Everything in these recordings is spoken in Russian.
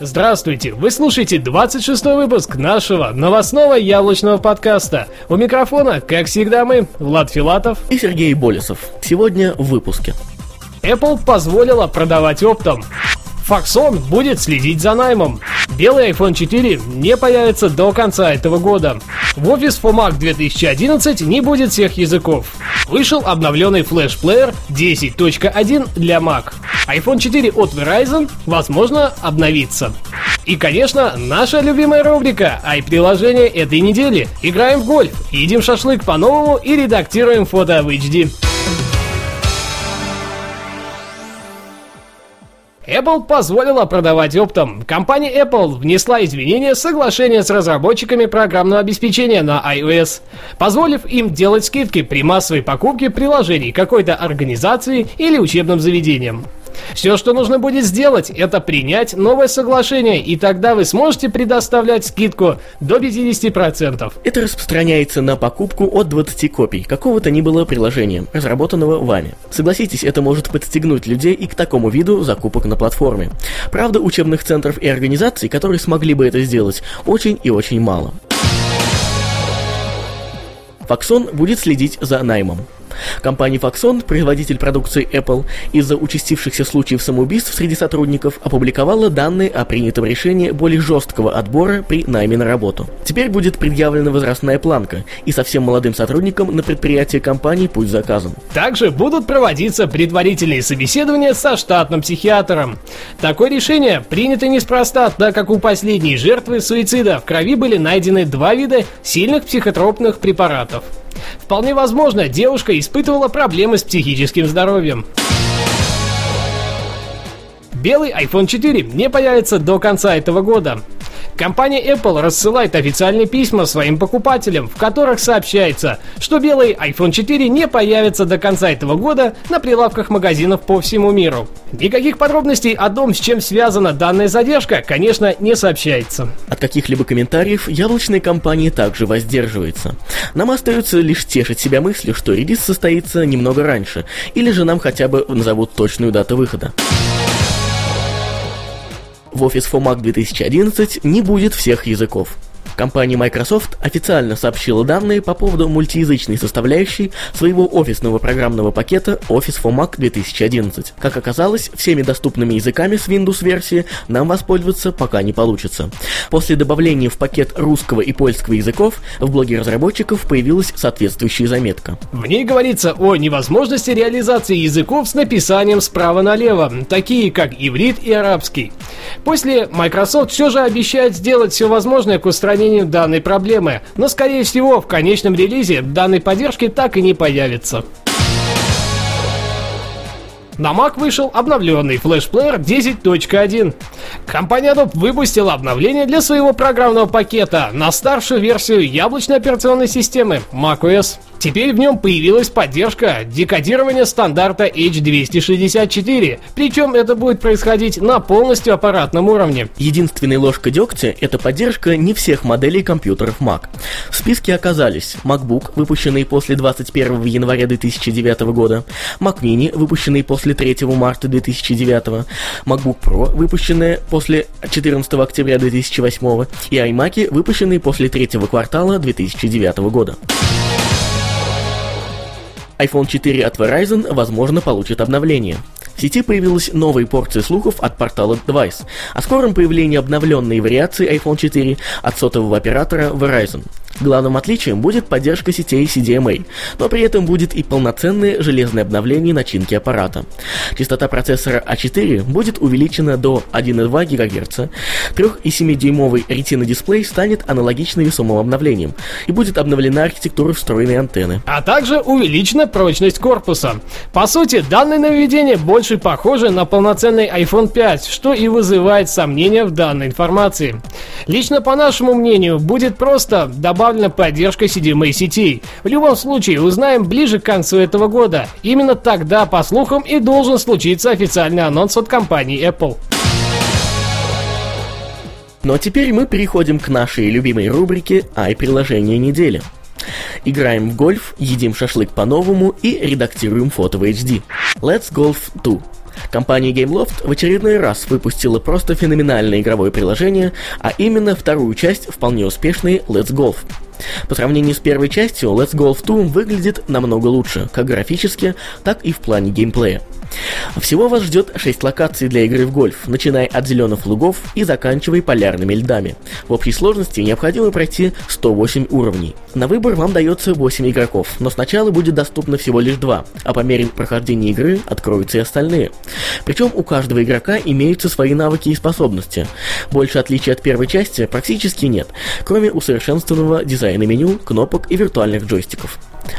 Здравствуйте! Вы слушаете 26 выпуск нашего новостного яблочного подкаста. У микрофона, как всегда, мы, Влад Филатов и Сергей Болесов. Сегодня в выпуске. Apple позволила продавать оптом. Foxon будет следить за наймом. Белый iPhone 4 не появится до конца этого года. В Office for Mac 2011 не будет всех языков. Вышел обновленный флеш-плеер 10.1 для Mac. iPhone 4 от Verizon, возможно, обновится. И, конечно, наша любимая рубрика «Ай-приложение этой недели». Играем в гольф, едим шашлык по-новому и редактируем фото в HD. Apple позволила продавать оптом. Компания Apple внесла изменения в соглашение с разработчиками программного обеспечения на iOS, позволив им делать скидки при массовой покупке приложений какой-то организации или учебным заведениям. Все, что нужно будет сделать, это принять новое соглашение, и тогда вы сможете предоставлять скидку до 50%. Это распространяется на покупку от 20 копий какого-то ни было приложения, разработанного вами. Согласитесь, это может подстегнуть людей и к такому виду закупок на платформе. Правда, учебных центров и организаций, которые смогли бы это сделать, очень и очень мало. Факсон будет следить за наймом. Компания Foxconn, производитель продукции Apple, из-за участившихся случаев самоубийств среди сотрудников опубликовала данные о принятом решении более жесткого отбора при найме на работу. Теперь будет предъявлена возрастная планка, и совсем молодым сотрудникам на предприятии компании путь заказан. Также будут проводиться предварительные собеседования со штатным психиатром. Такое решение принято неспроста, так как у последней жертвы суицида в крови были найдены два вида сильных психотропных препаратов. Вполне возможно, девушка испытывала проблемы с психическим здоровьем. Белый iPhone 4 не появится до конца этого года. Компания Apple рассылает официальные письма своим покупателям, в которых сообщается, что белый iPhone 4 не появится до конца этого года на прилавках магазинов по всему миру. Никаких подробностей о том, с чем связана данная задержка, конечно, не сообщается. От каких-либо комментариев яблочная компания также воздерживается. Нам остается лишь тешить себя мыслью, что релиз состоится немного раньше, или же нам хотя бы назовут точную дату выхода в Office for Mac 2011 не будет всех языков. Компания Microsoft официально сообщила данные по поводу мультиязычной составляющей своего офисного программного пакета Office for Mac 2011. Как оказалось, всеми доступными языками с Windows-версии нам воспользоваться пока не получится. После добавления в пакет русского и польского языков в блоге разработчиков появилась соответствующая заметка. В ней говорится о невозможности реализации языков с написанием справа налево, такие как иврит и арабский. После Microsoft все же обещает сделать все возможное к устранению устранению данной проблемы, но скорее всего в конечном релизе данной поддержки так и не появится. На Mac вышел обновленный флешплеер 10.1. Компания Adobe выпустила обновление для своего программного пакета на старшую версию яблочной операционной системы macOS. Теперь в нем появилась поддержка декодирования стандарта H264, причем это будет происходить на полностью аппаратном уровне. Единственной ложкой дегтя – это поддержка не всех моделей компьютеров Mac. В списке оказались MacBook, выпущенный после 21 января 2009 года, Mac Mini, выпущенный после 3 марта 2009, MacBook Pro, выпущенный после 14 октября 2008 и iMac, выпущенные после третьего квартала 2009 года iPhone 4 от Verizon, возможно, получит обновление. В сети появилась новая порция слухов от портала Device о скором появлении обновленной вариации iPhone 4 от сотового оператора Verizon. Главным отличием будет поддержка сетей CDMA, но при этом будет и полноценное железное обновление начинки аппарата. Частота процессора A4 а будет увеличена до 1,2 ГГц, 3,7-дюймовый Retina дисплей станет аналогично весомым обновлением, и будет обновлена архитектура встроенной антенны. А также увеличена прочность корпуса. По сути, данное нововведение больше похоже на полноценный iPhone 5, что и вызывает сомнения в данной информации. Лично по нашему мнению, будет просто добавить добавлена поддержка CDMA сетей. В любом случае, узнаем ближе к концу этого года. Именно тогда, по слухам, и должен случиться официальный анонс от компании Apple. Ну а теперь мы переходим к нашей любимой рубрике «Ай-приложение недели». Играем в гольф, едим шашлык по-новому и редактируем фото в HD. Let's Golf 2. Компания Gameloft в очередной раз выпустила просто феноменальное игровое приложение, а именно вторую часть вполне успешной Let's Golf. По сравнению с первой частью, Let's Golf 2 выглядит намного лучше, как графически, так и в плане геймплея. Всего вас ждет 6 локаций для игры в гольф, начиная от зеленых лугов и заканчивая полярными льдами. В общей сложности необходимо пройти 108 уровней. На выбор вам дается 8 игроков, но сначала будет доступно всего лишь 2, а по мере прохождения игры откроются и остальные. Причем у каждого игрока имеются свои навыки и способности. Больше отличий от первой части практически нет, кроме усовершенствованного дизайна меню, кнопок и виртуальных джойстиков.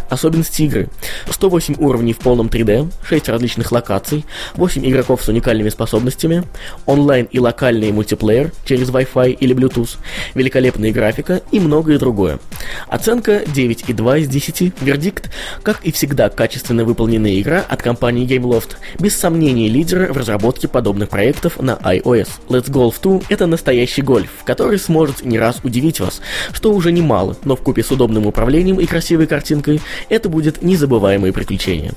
Особенности игры. 108 уровней в полном 3D, 6 различных локаций, 8 игроков с уникальными способностями, онлайн и локальный мультиплеер через Wi-Fi или Bluetooth, великолепная графика и многое другое. Оценка 9,2 из 10, вердикт, как и всегда качественно выполненная игра от компании Gameloft, без сомнений лидера в разработке подобных проектов на iOS. Let's Golf 2 это настоящий гольф, который сможет не раз удивить вас, что уже немало, но в купе с удобным управлением и красивой картинкой это будет незабываемое приключение.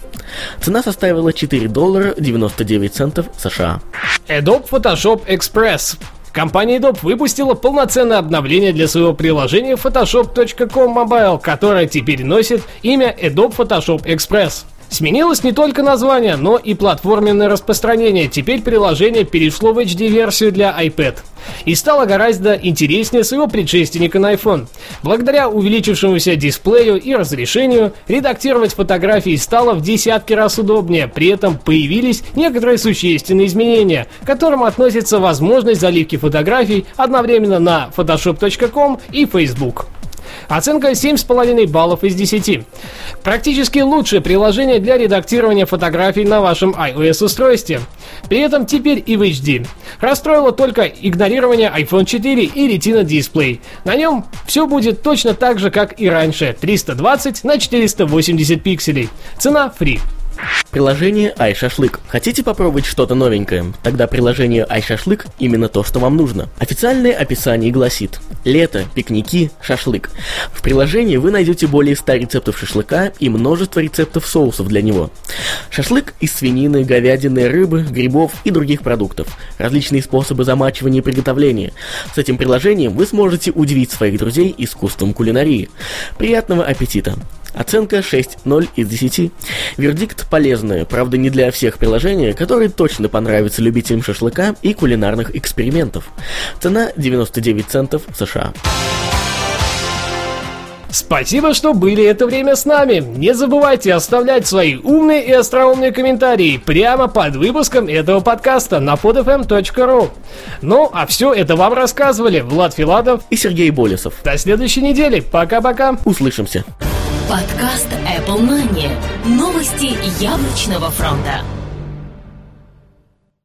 Цена составила 4 доллара 99 центов США. Adobe Photoshop Express Компания Adobe выпустила полноценное обновление для своего приложения Photoshop.com Mobile, которое теперь носит имя Adobe Photoshop Express. Сменилось не только название, но и платформенное распространение. Теперь приложение перешло в HD-версию для iPad и стало гораздо интереснее своего предшественника на iPhone. Благодаря увеличившемуся дисплею и разрешению, редактировать фотографии стало в десятки раз удобнее, при этом появились некоторые существенные изменения, к которым относится возможность заливки фотографий одновременно на photoshop.com и Facebook. Оценка 7,5 баллов из 10. Практически лучшее приложение для редактирования фотографий на вашем iOS-устройстве. При этом теперь и в HD. Расстроило только игнорирование iPhone 4 и Retina дисплей. На нем все будет точно так же, как и раньше. 320 на 480 пикселей. Цена free. Приложение iShashlik. Хотите попробовать что-то новенькое? Тогда приложение iShashlik именно то, что вам нужно. Официальное описание гласит Лето, пикники, шашлык. В приложении вы найдете более 100 рецептов шашлыка и множество рецептов соусов для него. Шашлык из свинины, говядины, рыбы, грибов и других продуктов. Различные способы замачивания и приготовления. С этим приложением вы сможете удивить своих друзей искусством кулинарии. Приятного аппетита! Оценка 6.0 из 10. Вердикт полезное, правда не для всех приложений, которые точно понравятся любителям шашлыка и кулинарных экспериментов. Цена 99 центов США. Спасибо, что были это время с нами. Не забывайте оставлять свои умные и остроумные комментарии прямо под выпуском этого подкаста на podfm.ru. Ну, а все это вам рассказывали Влад Филатов и Сергей Болесов. До следующей недели. Пока-пока. Услышимся. Подкаст Apple Money. Новости яблочного фронта.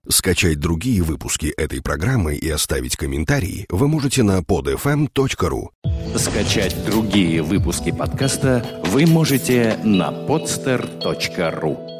Скачать другие выпуски этой программы и оставить комментарии вы можете на podfm.ru. Скачать другие выпуски подкаста вы можете на podster.ru.